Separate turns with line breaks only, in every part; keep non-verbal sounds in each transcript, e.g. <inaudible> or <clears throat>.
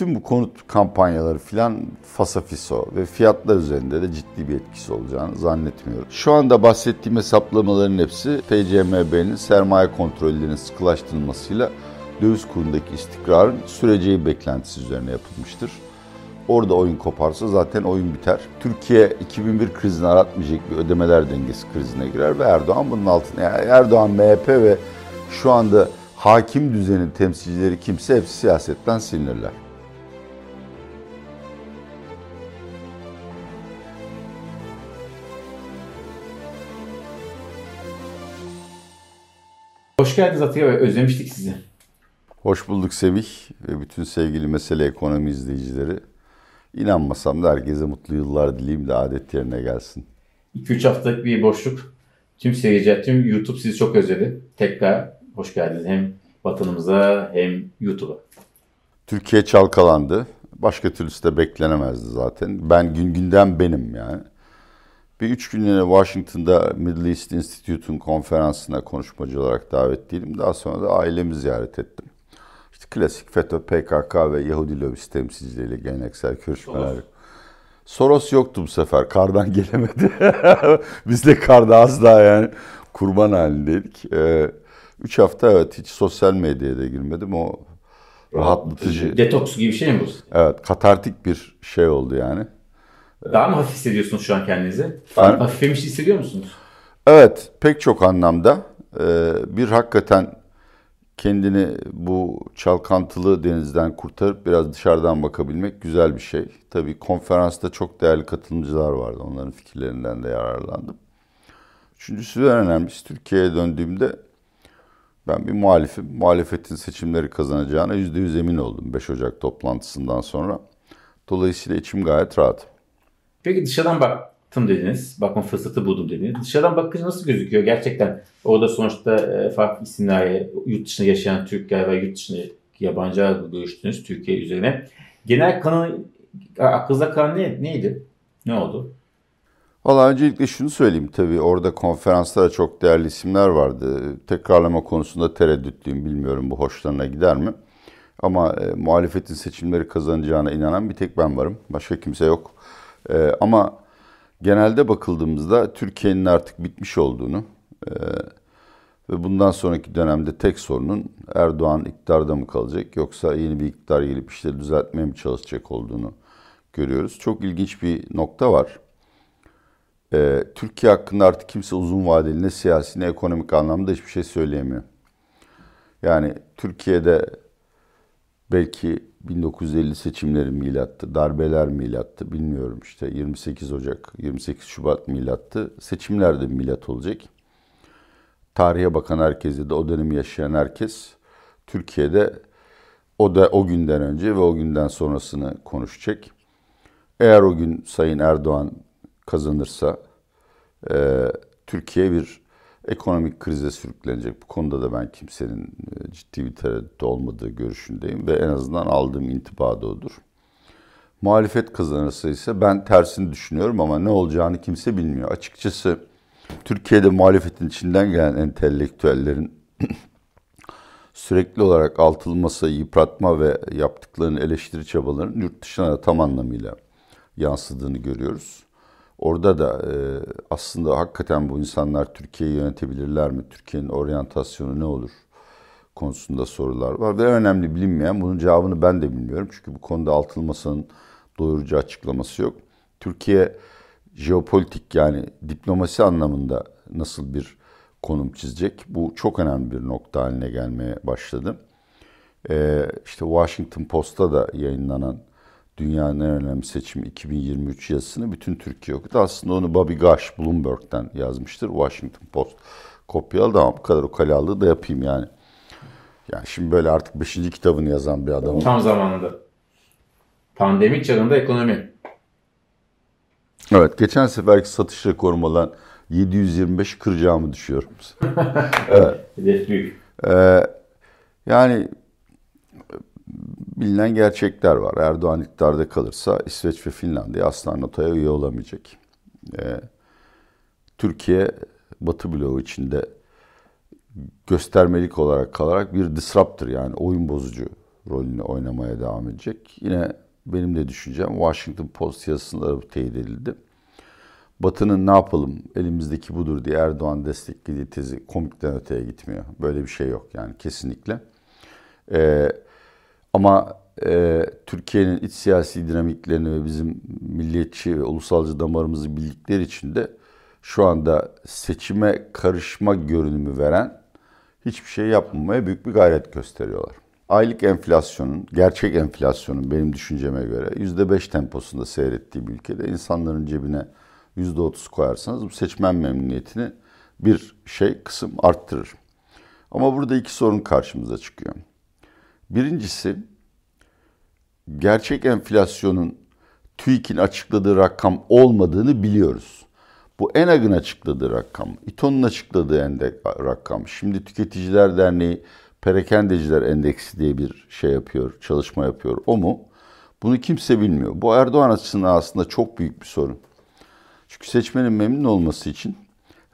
bütün bu konut kampanyaları filan fasafiso ve fiyatlar üzerinde de ciddi bir etkisi olacağını zannetmiyorum. Şu anda bahsettiğim hesaplamaların hepsi TCMB'nin sermaye kontrollerinin sıkılaştırılmasıyla döviz kurundaki istikrarın süreceği beklentisi üzerine yapılmıştır. Orada oyun koparsa zaten oyun biter. Türkiye 2001 krizini aratmayacak bir ödemeler dengesi krizine girer ve Erdoğan bunun altına. Yani Erdoğan, MHP ve şu anda hakim düzenin temsilcileri kimse hepsi siyasetten silinirler.
Hoş geldiniz Atiye Bey. Özlemiştik sizi.
Hoş bulduk Sevih ve bütün sevgili Mesele Ekonomi izleyicileri. İnanmasam da herkese mutlu yıllar dileyim de adet yerine gelsin.
2-3 haftalık bir boşluk. Tüm seyirciler, tüm YouTube sizi çok özledi. Tekrar hoş geldiniz hem vatanımıza hem YouTube'a.
Türkiye çalkalandı. Başka türlüsü de beklenemezdi zaten. Ben gün günden benim yani. Bir üç günlüğüne Washington'da Middle East Institute'un konferansına konuşmacı olarak davetliydim. Daha sonra da ailemi ziyaret ettim. İşte klasik FETÖ, PKK ve Yahudi lobisi temsilcileriyle geleneksel görüşmeler. Soros. Soros yoktu bu sefer. Kardan <laughs> gelemedi. Biz de karda az daha yani kurban halindeydik. Ee, üç hafta evet hiç sosyal medyaya da girmedim. O rahatlatıcı.
Detoks gibi bir şey mi bu?
Evet katartik bir şey oldu yani.
Daha mı hafif hissediyorsunuz şu an kendinizi? Hafiflemiş hissediyor musunuz?
Evet, pek çok anlamda. Ee, bir hakikaten kendini bu çalkantılı denizden kurtarıp biraz dışarıdan bakabilmek güzel bir şey. Tabii konferansta çok değerli katılımcılar vardı. Onların fikirlerinden de yararlandım. Üçüncüsü ve önemlisi Türkiye'ye döndüğümde ben bir muhalifim. Muhalefetin seçimleri kazanacağına yüzde yüz emin oldum 5 Ocak toplantısından sonra. Dolayısıyla içim gayet rahat.
Peki dışarıdan baktım dediniz. Bakma fırsatı buldum dediniz. Dışarıdan bakınca nasıl gözüküyor gerçekten? Orada sonuçta e, farklı isimlerle yurt dışında yaşayan Türkler ve yurt dışında yabancılarla görüştünüz Türkiye üzerine. Genel kanı aklınızda kalan ne, neydi? Ne oldu?
Valla öncelikle şunu söyleyeyim tabii orada konferanslara çok değerli isimler vardı. Tekrarlama konusunda tereddütlüyüm bilmiyorum bu hoşlarına gider mi? Ama e, muhalefetin seçimleri kazanacağına inanan bir tek ben varım. Başka kimse yok. E, ama genelde bakıldığımızda Türkiye'nin artık bitmiş olduğunu e, ve bundan sonraki dönemde tek sorunun Erdoğan iktidarda mı kalacak yoksa yeni bir iktidar gelip işleri düzeltmeye mi çalışacak olduğunu görüyoruz. Çok ilginç bir nokta var. Ee, Türkiye hakkında artık kimse uzun vadeli ne siyasi ne ekonomik anlamda hiçbir şey söyleyemiyor. Yani Türkiye'de belki 1950 seçimleri milattı, darbeler milattı bilmiyorum işte 28 Ocak, 28 Şubat milattı. Seçimler de milat olacak. Tarihe bakan herkese de o dönemi yaşayan herkes Türkiye'de o da o günden önce ve o günden sonrasını konuşacak. Eğer o gün Sayın Erdoğan kazanırsa e, Türkiye bir ekonomik krize sürüklenecek. Bu konuda da ben kimsenin e, ciddi bir tereddüt olmadığı görüşündeyim ve en azından aldığım intiba da odur. Muhalefet kazanırsa ise ben tersini düşünüyorum ama ne olacağını kimse bilmiyor. Açıkçası Türkiye'de muhalefetin içinden gelen entelektüellerin <clears throat> sürekli olarak altılı masayı yıpratma ve yaptıklarını eleştiri çabalarının yurt dışına da tam anlamıyla yansıdığını görüyoruz. Orada da e, aslında hakikaten bu insanlar Türkiye'yi yönetebilirler mi? Türkiye'nin oryantasyonu ne olur? konusunda sorular var ve önemli bilinmeyen bunun cevabını ben de bilmiyorum. Çünkü bu konuda altılı masanın doyurucu açıklaması yok. Türkiye jeopolitik yani diplomasi anlamında nasıl bir konum çizecek? Bu çok önemli bir nokta haline gelmeye başladı. Ee, işte Washington Post'ta da yayınlanan dünyanın en önemli seçimi 2023 yazısını bütün Türkiye okudu. Aslında onu Bobby Gash Bloomberg'den yazmıştır. Washington Post kopyaladı ama bu kadar o kalalığı da yapayım yani. Yani şimdi böyle artık 5. kitabını yazan bir adam.
Tam zamanında. Pandemi çağında ekonomi.
Evet, geçen seferki satış rekorum olan 725 kıracağımı düşüyorum. <laughs>
evet. Hedef büyük.
Ee, yani bilinen gerçekler var. Erdoğan iktidarda kalırsa İsveç ve Finlandiya asla NATO'ya üye olamayacak. Ee, Türkiye Batı bloğu içinde göstermelik olarak kalarak bir disruptor yani oyun bozucu rolünü oynamaya devam edecek. Yine benim de düşüncem Washington Post yazısında teyit edildi. Batı'nın ne yapalım elimizdeki budur diye Erdoğan desteklediği tezi komikten öteye gitmiyor. Böyle bir şey yok yani kesinlikle. Ee, ama e, Türkiye'nin iç siyasi dinamiklerini ve bizim milliyetçi ve ulusalcı damarımızı bildikleri için de şu anda seçime karışma görünümü veren hiçbir şey yapmamaya büyük bir gayret gösteriyorlar. Aylık enflasyonun, gerçek enflasyonun benim düşünceme göre %5 temposunda seyrettiği bir ülkede insanların cebine %30 koyarsanız bu seçmen memnuniyetini bir şey kısım arttırır. Ama burada iki sorun karşımıza çıkıyor. Birincisi gerçek enflasyonun TÜİK'in açıkladığı rakam olmadığını biliyoruz. Bu ENAG'ın açıkladığı rakam, İTO'nun açıkladığı endek rakam. Şimdi Tüketiciler Derneği Perakendeciler Endeksi diye bir şey yapıyor, çalışma yapıyor. O mu? Bunu kimse bilmiyor. Bu Erdoğan açısından aslında çok büyük bir sorun. Çünkü seçmenin memnun olması için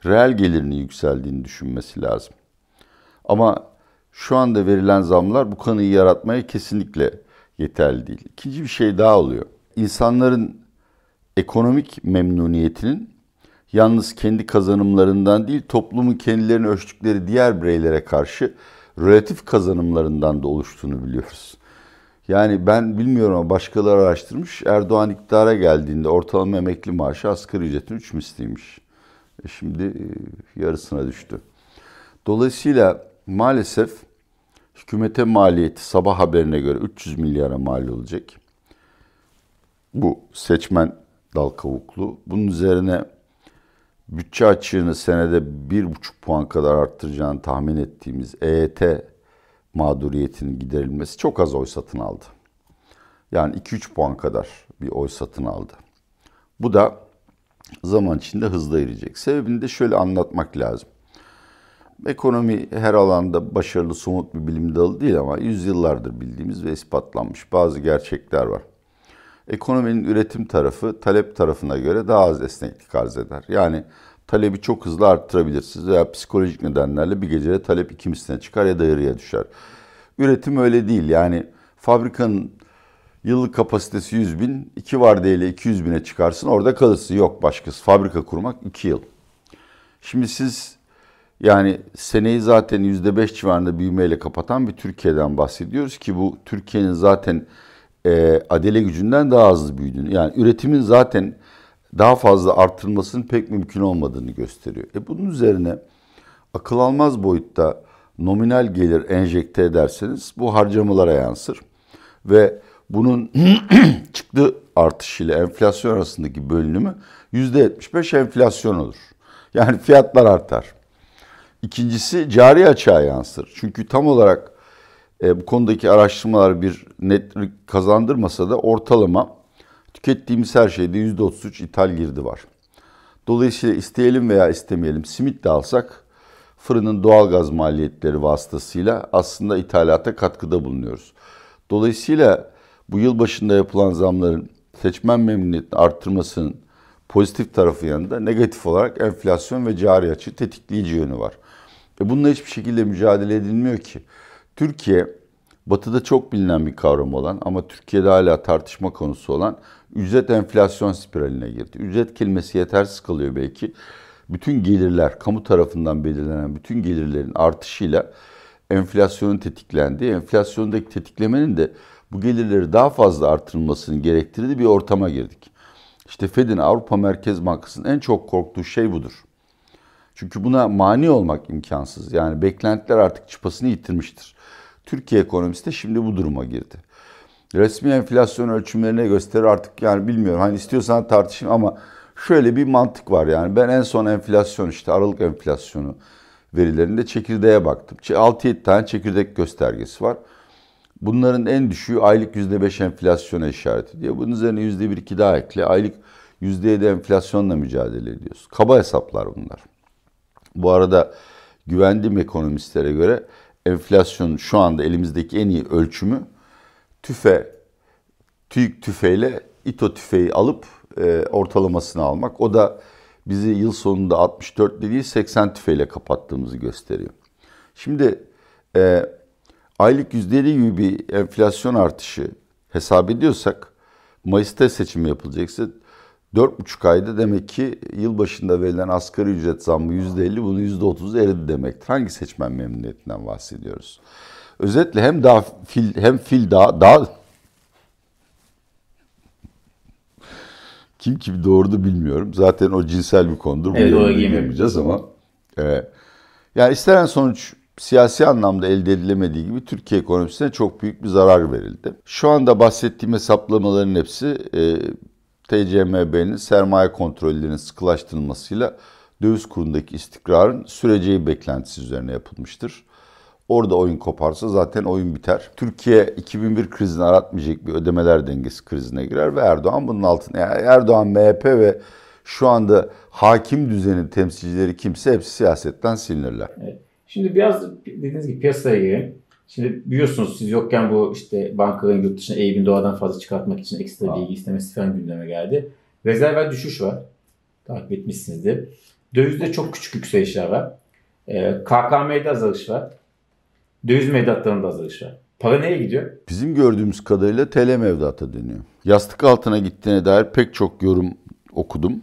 reel gelirinin yükseldiğini düşünmesi lazım. Ama şu anda verilen zamlar bu kanıyı yaratmaya kesinlikle yeterli değil. İkinci bir şey daha oluyor. İnsanların ekonomik memnuniyetinin yalnız kendi kazanımlarından değil, toplumun kendilerini ölçtükleri diğer bireylere karşı relatif kazanımlarından da oluştuğunu biliyoruz. Yani ben bilmiyorum ama başkaları araştırmış. Erdoğan iktidara geldiğinde ortalama emekli maaşı asgari ücretin 3 misliymiş. E şimdi e, yarısına düştü. Dolayısıyla maalesef hükümete maliyeti sabah haberine göre 300 milyara mal olacak. Bu seçmen dal kavuklu. Bunun üzerine bütçe açığını senede 1,5 puan kadar arttıracağını tahmin ettiğimiz EYT mağduriyetinin giderilmesi çok az oy satın aldı. Yani 2-3 puan kadar bir oy satın aldı. Bu da zaman içinde hızla erecek. Sebebini de şöyle anlatmak lazım. Ekonomi her alanda başarılı somut bir bilim dalı değil ama yüzyıllardır bildiğimiz ve ispatlanmış bazı gerçekler var. Ekonominin üretim tarafı talep tarafına göre daha az esneklik arz eder. Yani talebi çok hızlı arttırabilirsiniz veya psikolojik nedenlerle bir gecede talep iki misline çıkar ya da yarıya düşer. Üretim öyle değil. Yani fabrikanın yıllık kapasitesi 100 bin, iki vardiyeyle 200 bine çıkarsın orada kalırsın. Yok başkası. Fabrika kurmak 2 yıl. Şimdi siz yani seneyi zaten %5 civarında büyümeyle kapatan bir Türkiye'den bahsediyoruz ki bu Türkiye'nin zaten e, adele gücünden daha hızlı büyüdüğünü yani üretimin zaten daha fazla artırılmasının pek mümkün olmadığını gösteriyor. E bunun üzerine akıl almaz boyutta nominal gelir enjekte ederseniz bu harcamalara yansır. Ve bunun <clears throat> çıktı artışıyla enflasyon arasındaki bölünümü %75 enflasyon olur. Yani fiyatlar artar. İkincisi cari açığa yansır. Çünkü tam olarak e, bu konudaki araştırmalar bir netlik kazandırmasa da ortalama tükettiğimiz her şeyde %33 ithal girdi var. Dolayısıyla isteyelim veya istemeyelim simit de alsak fırının doğal gaz maliyetleri vasıtasıyla aslında ithalata katkıda bulunuyoruz. Dolayısıyla bu yıl başında yapılan zamların seçmen memnuniyetini arttırmasının pozitif tarafı yanında negatif olarak enflasyon ve cari açı tetikleyici yönü var. Ve bununla hiçbir şekilde mücadele edilmiyor ki. Türkiye batıda çok bilinen bir kavram olan ama Türkiye'de hala tartışma konusu olan ücret enflasyon spiraline girdi. Ücret kelimesi yetersiz kalıyor belki. Bütün gelirler, kamu tarafından belirlenen bütün gelirlerin artışıyla enflasyonun tetiklendiği, enflasyondaki tetiklemenin de bu gelirleri daha fazla artırılmasını gerektirdiği bir ortama girdik. İşte Fed'in Avrupa Merkez Bankası'nın en çok korktuğu şey budur. Çünkü buna mani olmak imkansız. Yani beklentiler artık çıpasını yitirmiştir. Türkiye ekonomisi de şimdi bu duruma girdi. Resmi enflasyon ölçümlerine gösterir artık yani bilmiyorum. Hani istiyorsan tartışın ama şöyle bir mantık var yani. Ben en son enflasyon işte Aralık enflasyonu verilerinde çekirdeğe baktım. 6-7 tane çekirdek göstergesi var. Bunların en düşüğü aylık %5 enflasyona işaret ediyor. Bunun üzerine %1-2 daha ekle. Aylık %7 enflasyonla mücadele ediyoruz. Kaba hesaplar bunlar. Bu arada güvendiğim ekonomistlere göre enflasyon şu anda elimizdeki en iyi ölçümü tüfe, TÜİK tüfeğiyle İTO tüfeği alıp e, ortalamasını almak. O da bizi yıl sonunda 64 dediği 80 tüfeğiyle kapattığımızı gösteriyor. Şimdi e, aylık %7 gibi bir enflasyon artışı hesap ediyorsak Mayıs'ta seçim yapılacaksa 4,5 ayda demek ki yılbaşında verilen asgari ücret zammı %50 bunu %30 eridi demektir. Hangi seçmen memnuniyetinden bahsediyoruz? Özetle hem daha fil hem fil daha daha kim kim doğurdu bilmiyorum. Zaten o cinsel bir konudur.
Evet,
Bunu girmeyeceğiz ama. E, yani istenen sonuç siyasi anlamda elde edilemediği gibi Türkiye ekonomisine çok büyük bir zarar verildi. Şu anda bahsettiğim hesaplamaların hepsi e, TCMB'nin sermaye kontrollerinin sıkılaştırılmasıyla döviz kurundaki istikrarın süreceği beklentisi üzerine yapılmıştır. Orada oyun koparsa zaten oyun biter. Türkiye 2001 krizini aratmayacak bir ödemeler dengesi krizine girer ve Erdoğan bunun altına. Yani Erdoğan, MHP ve şu anda hakim düzenin temsilcileri kimse hepsi siyasetten silinirler.
Evet. Şimdi biraz dediğiniz gibi piyasaya girelim. Şimdi biliyorsunuz siz yokken bu işte bankaların yurt dışına eğimin doğadan fazla çıkartmak için ekstra bilgi istemesi falan gündeme geldi. Rezervler düşüş var. Takip etmişsinizdir. Dövizde çok küçük yükselişler var. Ee, KKM'de azalış var. Döviz mevduatlarında azalış var. Para neye gidiyor?
Bizim gördüğümüz kadarıyla TL mevduata dönüyor. Yastık altına gittiğine dair pek çok yorum okudum.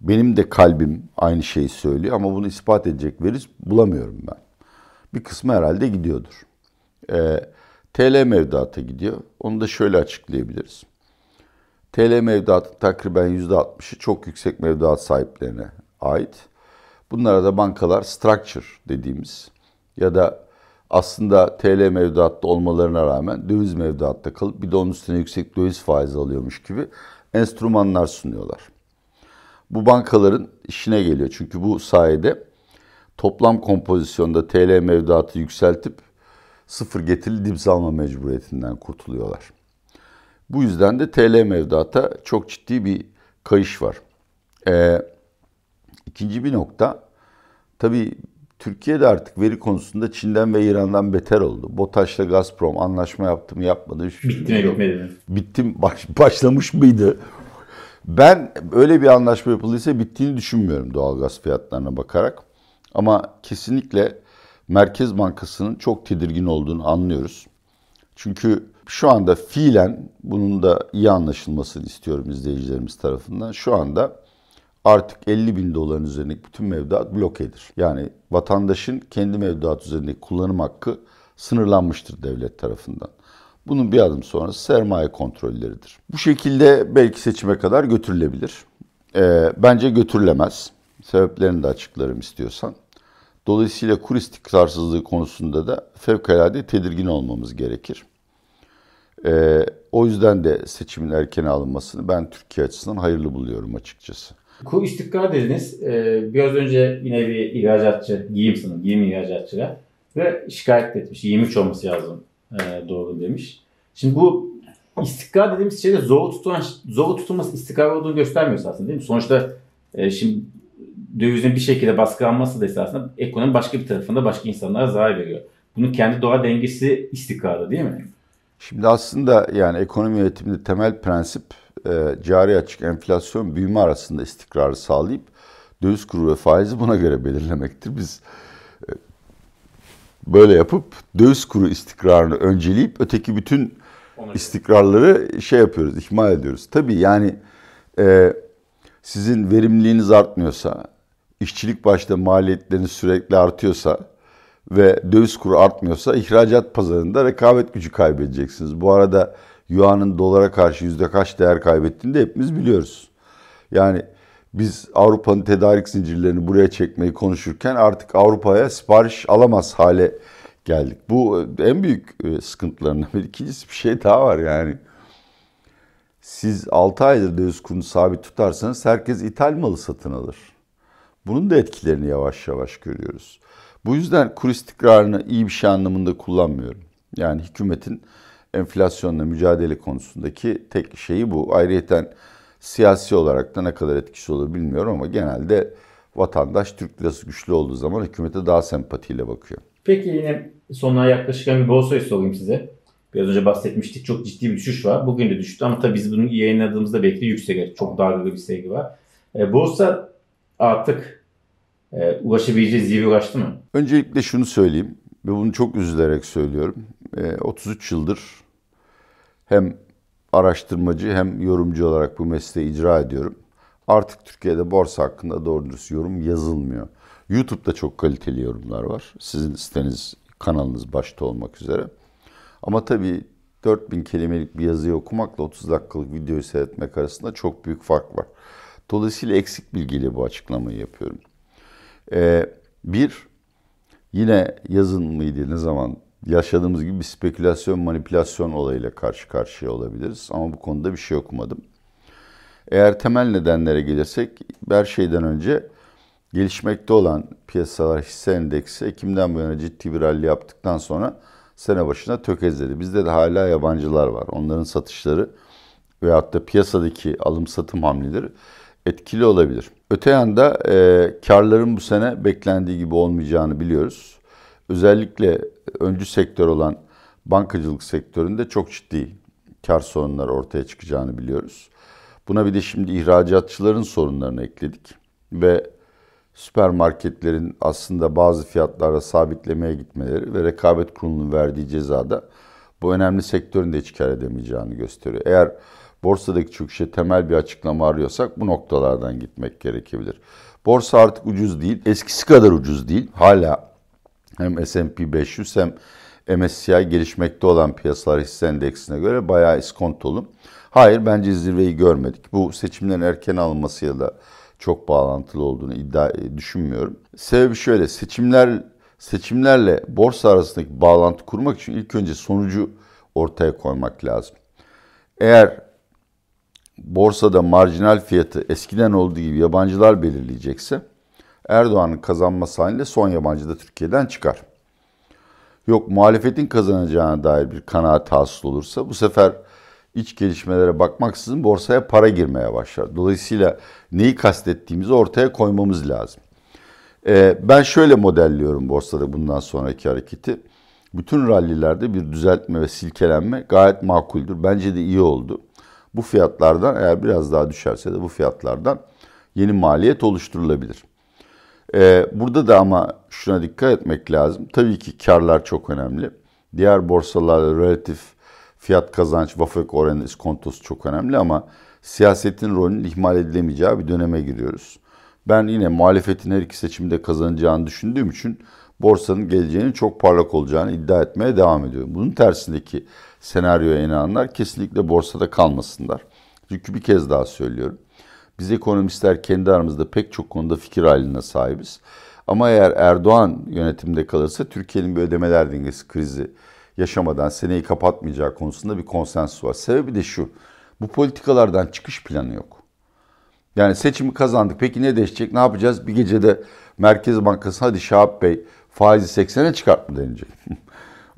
Benim de kalbim aynı şeyi söylüyor ama bunu ispat edecek veri bulamıyorum ben. Bir kısmı herhalde gidiyordur. Ee, TL mevduata gidiyor. Onu da şöyle açıklayabiliriz. TL mevduatın takriben %60'ı çok yüksek mevduat sahiplerine ait. Bunlara da bankalar structure dediğimiz ya da aslında TL mevduatta olmalarına rağmen döviz mevduatta kalıp bir de onun üstüne yüksek döviz faizi alıyormuş gibi enstrümanlar sunuyorlar. Bu bankaların işine geliyor çünkü bu sayede toplam kompozisyonda TL mevduatı yükseltip sıfır getirili dibs alma mecburiyetinden kurtuluyorlar. Bu yüzden de TL mevduata çok ciddi bir kayış var. Ee, ikinci bir nokta, tabii Türkiye'de artık veri konusunda Çin'den ve İran'dan beter oldu. BOTAŞ'la Gazprom anlaşma yaptı mı yapmadı hiçbir
Bitti mi bitmedi mi?
Bittim baş, başlamış mıydı? Ben öyle bir anlaşma yapıldıysa bittiğini düşünmüyorum doğalgaz fiyatlarına bakarak. Ama kesinlikle Merkez Bankası'nın çok tedirgin olduğunu anlıyoruz. Çünkü şu anda fiilen bunun da iyi anlaşılmasını istiyorum izleyicilerimiz tarafından. Şu anda artık 50 bin doların üzerindeki bütün mevduat blokedir. Yani vatandaşın kendi mevduat üzerindeki kullanım hakkı sınırlanmıştır devlet tarafından. Bunun bir adım sonrası sermaye kontrolleridir. Bu şekilde belki seçime kadar götürülebilir. Ee, bence götürülemez. Sebeplerini de açıklarım istiyorsan. Dolayısıyla kur istikrarsızlığı konusunda da fevkalade tedirgin olmamız gerekir. Ee, o yüzden de seçimin erken alınmasını ben Türkiye açısından hayırlı buluyorum açıkçası.
Kur istikrar dediniz. Ee, biraz önce yine bir ihracatçı, giyim sanırım, giyim ihracatçılar ve şikayet etmiş. 23 olması lazım e, doğru demiş. Şimdi bu istikrar dediğimiz şeyde zor tutulan, zor tutulması istikrar olduğunu göstermiyor aslında değil mi? Sonuçta e, şimdi dövizin bir şekilde baskılanması da esasında ekonomi başka bir tarafında başka insanlara zarar veriyor. Bunun kendi doğa dengesi istikrarı değil mi?
Şimdi aslında yani ekonomi yönetiminde temel prensip e, cari açık enflasyon büyüme arasında istikrarı sağlayıp döviz kuru ve faizi buna göre belirlemektir. Biz e, böyle yapıp döviz kuru istikrarını önceleyip öteki bütün istikrarları şey yapıyoruz, ihmal ediyoruz. Tabii yani e, sizin verimliliğiniz artmıyorsa, işçilik başta maliyetleriniz sürekli artıyorsa ve döviz kuru artmıyorsa ihracat pazarında rekabet gücü kaybedeceksiniz. Bu arada Yuan'ın dolara karşı yüzde kaç değer kaybettiğini de hepimiz biliyoruz. Yani biz Avrupa'nın tedarik zincirlerini buraya çekmeyi konuşurken artık Avrupa'ya sipariş alamaz hale geldik. Bu en büyük e, sıkıntılarından biri. İkincisi bir şey daha var yani. Siz 6 aydır döviz kurunu sabit tutarsanız herkes ithal malı satın alır. Bunun da etkilerini yavaş yavaş görüyoruz. Bu yüzden kur istikrarını iyi bir şey anlamında kullanmıyorum. Yani hükümetin enflasyonla mücadele konusundaki tek şeyi bu. Ayrıyeten siyasi olarak da ne kadar etkisi olur bilmiyorum ama genelde vatandaş Türk lirası güçlü olduğu zaman hükümete daha sempatiyle bakıyor.
Peki yine sonuna yaklaşırken bir borsayı sorayım size. Biraz önce bahsetmiştik çok ciddi bir düşüş var. Bugün de düştü ama tabii biz bunu yayınladığımızda belki de yüksek. Çok dalgalı bir sevgi var. E, borsa artık e, ulaşabileceği zirve ulaştı mı?
Öncelikle şunu söyleyeyim. ve bunu çok üzülerek söylüyorum. 33 yıldır hem araştırmacı hem yorumcu olarak bu mesleği icra ediyorum. Artık Türkiye'de borsa hakkında doğru dürüst yorum yazılmıyor. YouTube'da çok kaliteli yorumlar var. Sizin siteniz, kanalınız başta olmak üzere. Ama tabii 4000 kelimelik bir yazıyı okumakla 30 dakikalık videoyu seyretmek arasında çok büyük fark var. Dolayısıyla eksik bilgiyle bu açıklamayı yapıyorum. Ee, bir, yine yazın mıydı ne zaman yaşadığımız gibi bir spekülasyon manipülasyon olayıyla karşı karşıya olabiliriz. Ama bu konuda bir şey okumadım. Eğer temel nedenlere gelirsek her şeyden önce gelişmekte olan piyasalar hisse endeksi Ekim'den bu yana ciddi bir rally yaptıktan sonra sene başına tökezledi. Bizde de hala yabancılar var. Onların satışları veyahut da piyasadaki alım satım hamleleri etkili olabilir. Öte yanda e, karların bu sene beklendiği gibi olmayacağını biliyoruz. Özellikle öncü sektör olan bankacılık sektöründe çok ciddi kar sorunları ortaya çıkacağını biliyoruz. Buna bir de şimdi ihracatçıların sorunlarını ekledik ve süpermarketlerin aslında bazı fiyatlara sabitlemeye gitmeleri ve rekabet kurulunun verdiği cezada bu önemli sektörün de hiç kar edemeyeceğini gösteriyor. Eğer borsadaki çöküşe temel bir açıklama arıyorsak bu noktalardan gitmek gerekebilir. Borsa artık ucuz değil, eskisi kadar ucuz değil. Hala hem S&P 500 hem MSCI gelişmekte olan piyasalar hisse endeksine göre bayağı iskontolu. Hayır bence zirveyi görmedik. Bu seçimlerin erken alınmasıyla da çok bağlantılı olduğunu iddia e, düşünmüyorum. Sebebi şöyle seçimler seçimlerle borsa arasındaki bağlantı kurmak için ilk önce sonucu ortaya koymak lazım. Eğer borsada marjinal fiyatı eskiden olduğu gibi yabancılar belirleyecekse Erdoğan'ın kazanması halinde son yabancı da Türkiye'den çıkar. Yok muhalefetin kazanacağına dair bir kanaat hasıl olursa bu sefer iç gelişmelere bakmaksızın borsaya para girmeye başlar. Dolayısıyla neyi kastettiğimizi ortaya koymamız lazım. Ee, ben şöyle modelliyorum borsada bundan sonraki hareketi. Bütün rallilerde bir düzeltme ve silkelenme gayet makuldür. Bence de iyi oldu. Bu fiyatlardan eğer biraz daha düşerse de bu fiyatlardan yeni maliyet oluşturulabilir. Ee, burada da ama şuna dikkat etmek lazım. Tabii ki karlar çok önemli. Diğer borsalarda relatif fiyat kazanç, vafak oranı, iskontosu çok önemli ama siyasetin rolünün ihmal edilemeyeceği bir döneme giriyoruz. Ben yine muhalefetin her iki seçimde kazanacağını düşündüğüm için borsanın geleceğinin çok parlak olacağını iddia etmeye devam ediyorum. Bunun tersindeki senaryoya inananlar kesinlikle borsada kalmasınlar. Çünkü bir kez daha söylüyorum. Biz ekonomistler kendi aramızda pek çok konuda fikir haline sahibiz. Ama eğer Erdoğan yönetimde kalırsa Türkiye'nin bir ödemeler dengesi krizi yaşamadan seneyi kapatmayacağı konusunda bir konsensus var. Sebebi de şu. Bu politikalardan çıkış planı yok. Yani seçimi kazandık. Peki ne değişecek? Ne yapacağız? Bir gecede Merkez Bankası hadi Şahap Bey faizi 80'e çıkart mı denilecek? <laughs>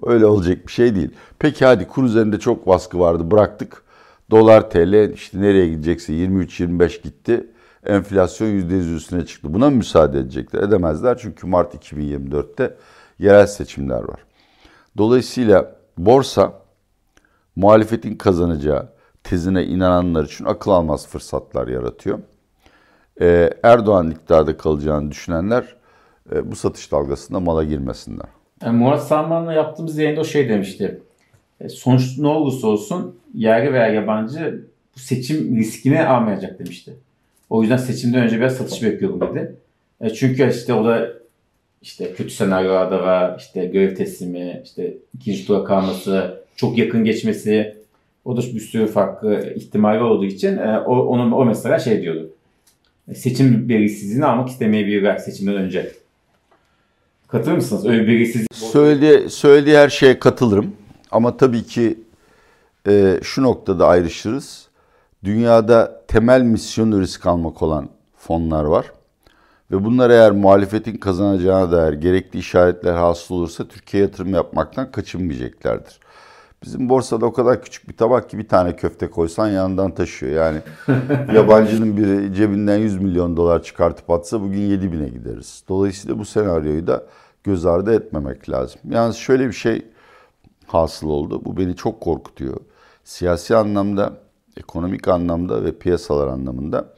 Öyle olacak bir şey değil. Peki hadi kur üzerinde çok baskı vardı bıraktık. Dolar TL işte nereye gidecekse 23-25 gitti. Enflasyon %100 üstüne çıktı. Buna mı müsaade edecekler? Edemezler çünkü Mart 2024'te yerel seçimler var. Dolayısıyla borsa muhalefetin kazanacağı tezine inananlar için akıl almaz fırsatlar yaratıyor. Ee, Erdoğan iktidarda kalacağını düşünenler e, bu satış dalgasında mala girmesinler.
Yani Murat Salman'la yaptığımız yayında o şey demişti. E, sonuç ne olursa olsun yerli veya yabancı bu seçim riskini almayacak demişti. O yüzden seçimden önce biraz satış bekliyorum dedi. E, çünkü işte o da işte kötü senaryolarda var, işte görev teslimi, işte ikinci tura kalması, çok yakın geçmesi, o da bir sürü farklı ihtimali olduğu için e, o, onun, o mesela şey diyordu. Seçim belirsizliğini almak istemeyebilirler seçimden önce. Katılır mısınız? Öyle belirsizlik.
Söylediği, söylediği her şeye katılırım. Ama tabii ki e, şu noktada ayrışırız. Dünyada temel misyonu risk almak olan fonlar var. Ve bunlar eğer muhalefetin kazanacağına dair gerekli işaretler hasıl olursa Türkiye yatırım yapmaktan kaçınmayacaklardır. Bizim borsada o kadar küçük bir tabak ki bir tane köfte koysan yanından taşıyor. Yani <laughs> yabancının biri cebinden 100 milyon dolar çıkartıp atsa bugün 7 bine gideriz. Dolayısıyla bu senaryoyu da göz ardı etmemek lazım. Yalnız şöyle bir şey hasıl oldu. Bu beni çok korkutuyor. Siyasi anlamda, ekonomik anlamda ve piyasalar anlamında.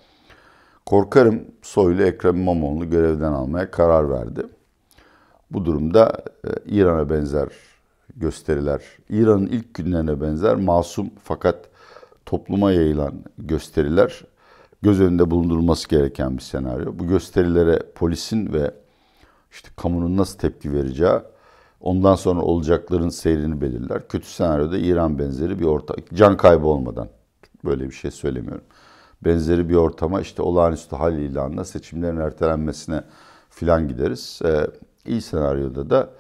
Korkarım Soylu Ekrem İmamoğlu görevden almaya karar verdi. Bu durumda e, İran'a benzer gösteriler, İran'ın ilk günlerine benzer masum fakat topluma yayılan gösteriler göz önünde bulundurulması gereken bir senaryo. Bu gösterilere polisin ve işte kamunun nasıl tepki vereceği ondan sonra olacakların seyrini belirler. Kötü senaryoda İran benzeri bir ortam, can kaybı olmadan böyle bir şey söylemiyorum. Benzeri bir ortama işte olağanüstü hal ilanına seçimlerin ertelenmesine filan gideriz. Ee, iyi senaryoda da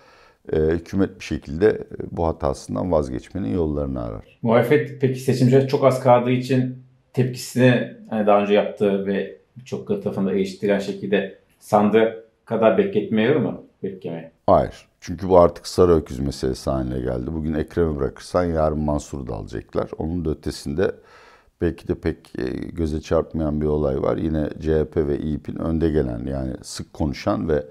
hükümet bir şekilde e, bu hatasından vazgeçmenin yollarını arar.
Muhalefet peki seçimciler çok az kaldığı için tepkisini hani daha önce yaptığı ve birçok tarafında eleştiren şekilde sandığı kadar bekletmiyor mu? Beklemeye.
Hayır. Çünkü bu artık sarı öküz meselesi haline geldi. Bugün Ekrem'i bırakırsan yarın Mansur'u da alacaklar. Onun da ötesinde belki de pek e, göze çarpmayan bir olay var. Yine CHP ve İYİP'in önde gelen yani sık konuşan ve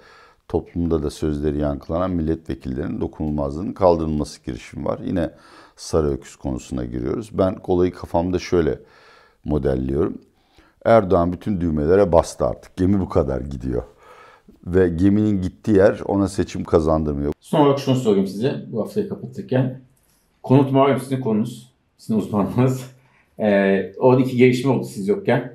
toplumda da sözleri yankılanan milletvekillerinin dokunulmazlığının kaldırılması girişimi var. Yine sarı öküz konusuna giriyoruz. Ben kolayı kafamda şöyle modelliyorum. Erdoğan bütün düğmelere bastı artık. Gemi bu kadar gidiyor. Ve geminin gittiği yer ona seçim kazandırmıyor.
Son olarak şunu sorayım size bu haftayı kapatırken. Konut malum sizin konunuz. Sizin uzmanlığınız. <laughs> Ee, orada iki gelişme oldu siz yokken.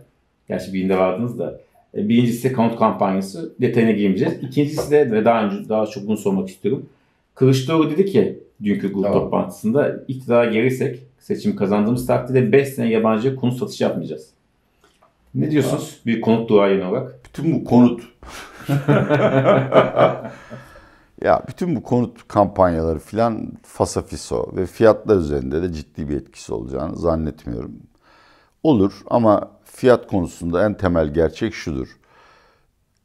Gerçi birinde vardınız da. Ee, birincisi konut kampanyası. Detayına girmeyeceğiz. İkincisi de ve daha önce daha çok bunu sormak istiyorum. Kılıçdaroğlu dedi ki dünkü grup tamam. toplantısında iktidara gelirsek seçim kazandığımız takdirde 5 sene yabancıya konut satışı yapmayacağız. Ne diyorsunuz? Bir konut duayeni olarak.
Bütün bu konut <laughs> ya bütün bu konut kampanyaları filan fasafiso ve fiyatlar üzerinde de ciddi bir etkisi olacağını zannetmiyorum. Olur ama fiyat konusunda en temel gerçek şudur.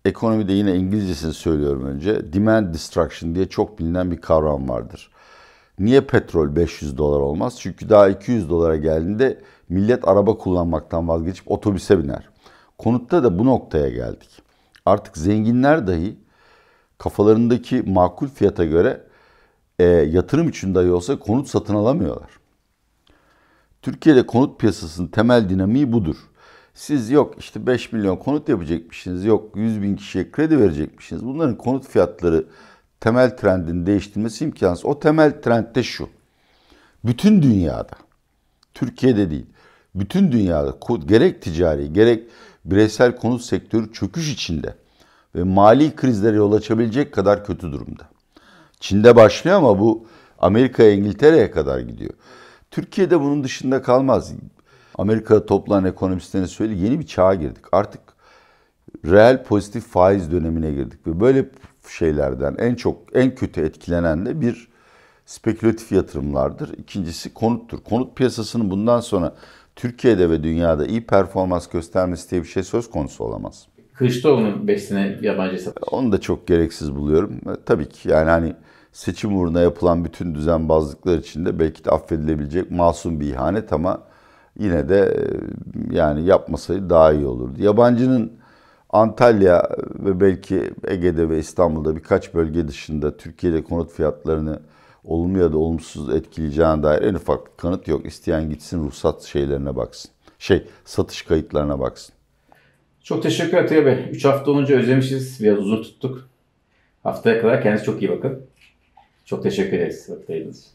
Ekonomide yine İngilizcesini söylüyorum önce. Demand destruction diye çok bilinen bir kavram vardır. Niye petrol 500 dolar olmaz? Çünkü daha 200 dolara geldiğinde millet araba kullanmaktan vazgeçip otobüse biner. Konutta da bu noktaya geldik. Artık zenginler dahi kafalarındaki makul fiyata göre e, yatırım için dahi olsa konut satın alamıyorlar. Türkiye'de konut piyasasının temel dinamiği budur. Siz yok işte 5 milyon konut yapacakmışsınız, yok 100 bin kişiye kredi verecekmişsiniz. Bunların konut fiyatları temel trendin değiştirmesi imkansız. O temel trend de şu. Bütün dünyada, Türkiye'de değil, bütün dünyada gerek ticari gerek bireysel konut sektörü çöküş içinde ve mali krizlere yol açabilecek kadar kötü durumda. Çin'de başlıyor ama bu Amerika'ya, İngiltere'ye kadar gidiyor. Türkiye'de bunun dışında kalmaz. Amerika'da toplanan ekonomistlerin söylediği yeni bir çağa girdik. Artık reel pozitif faiz dönemine girdik ve böyle şeylerden en çok en kötü etkilenen de bir spekülatif yatırımlardır. İkincisi konuttur. Konut piyasasının bundan sonra Türkiye'de ve dünyada iyi performans göstermesi diye bir şey söz konusu olamaz.
Kılıçdaroğlu'nun 5 sene yabancı satış.
Onu da çok gereksiz buluyorum. E, tabii ki yani hani seçim uğruna yapılan bütün düzenbazlıklar içinde belki de affedilebilecek masum bir ihanet ama yine de e, yani yapmasaydı daha iyi olurdu. Yabancının Antalya ve belki Ege'de ve İstanbul'da birkaç bölge dışında Türkiye'de konut fiyatlarını olumlu ya da olumsuz etkileyeceğine dair en ufak kanıt yok. İsteyen gitsin ruhsat şeylerine baksın. Şey, satış kayıtlarına baksın.
Çok teşekkür ederim Bey. 3 hafta olunca özlemişiz. Biraz uzun tuttuk. Haftaya kadar kendinize çok iyi bakın. Çok teşekkür ederiz. Vakit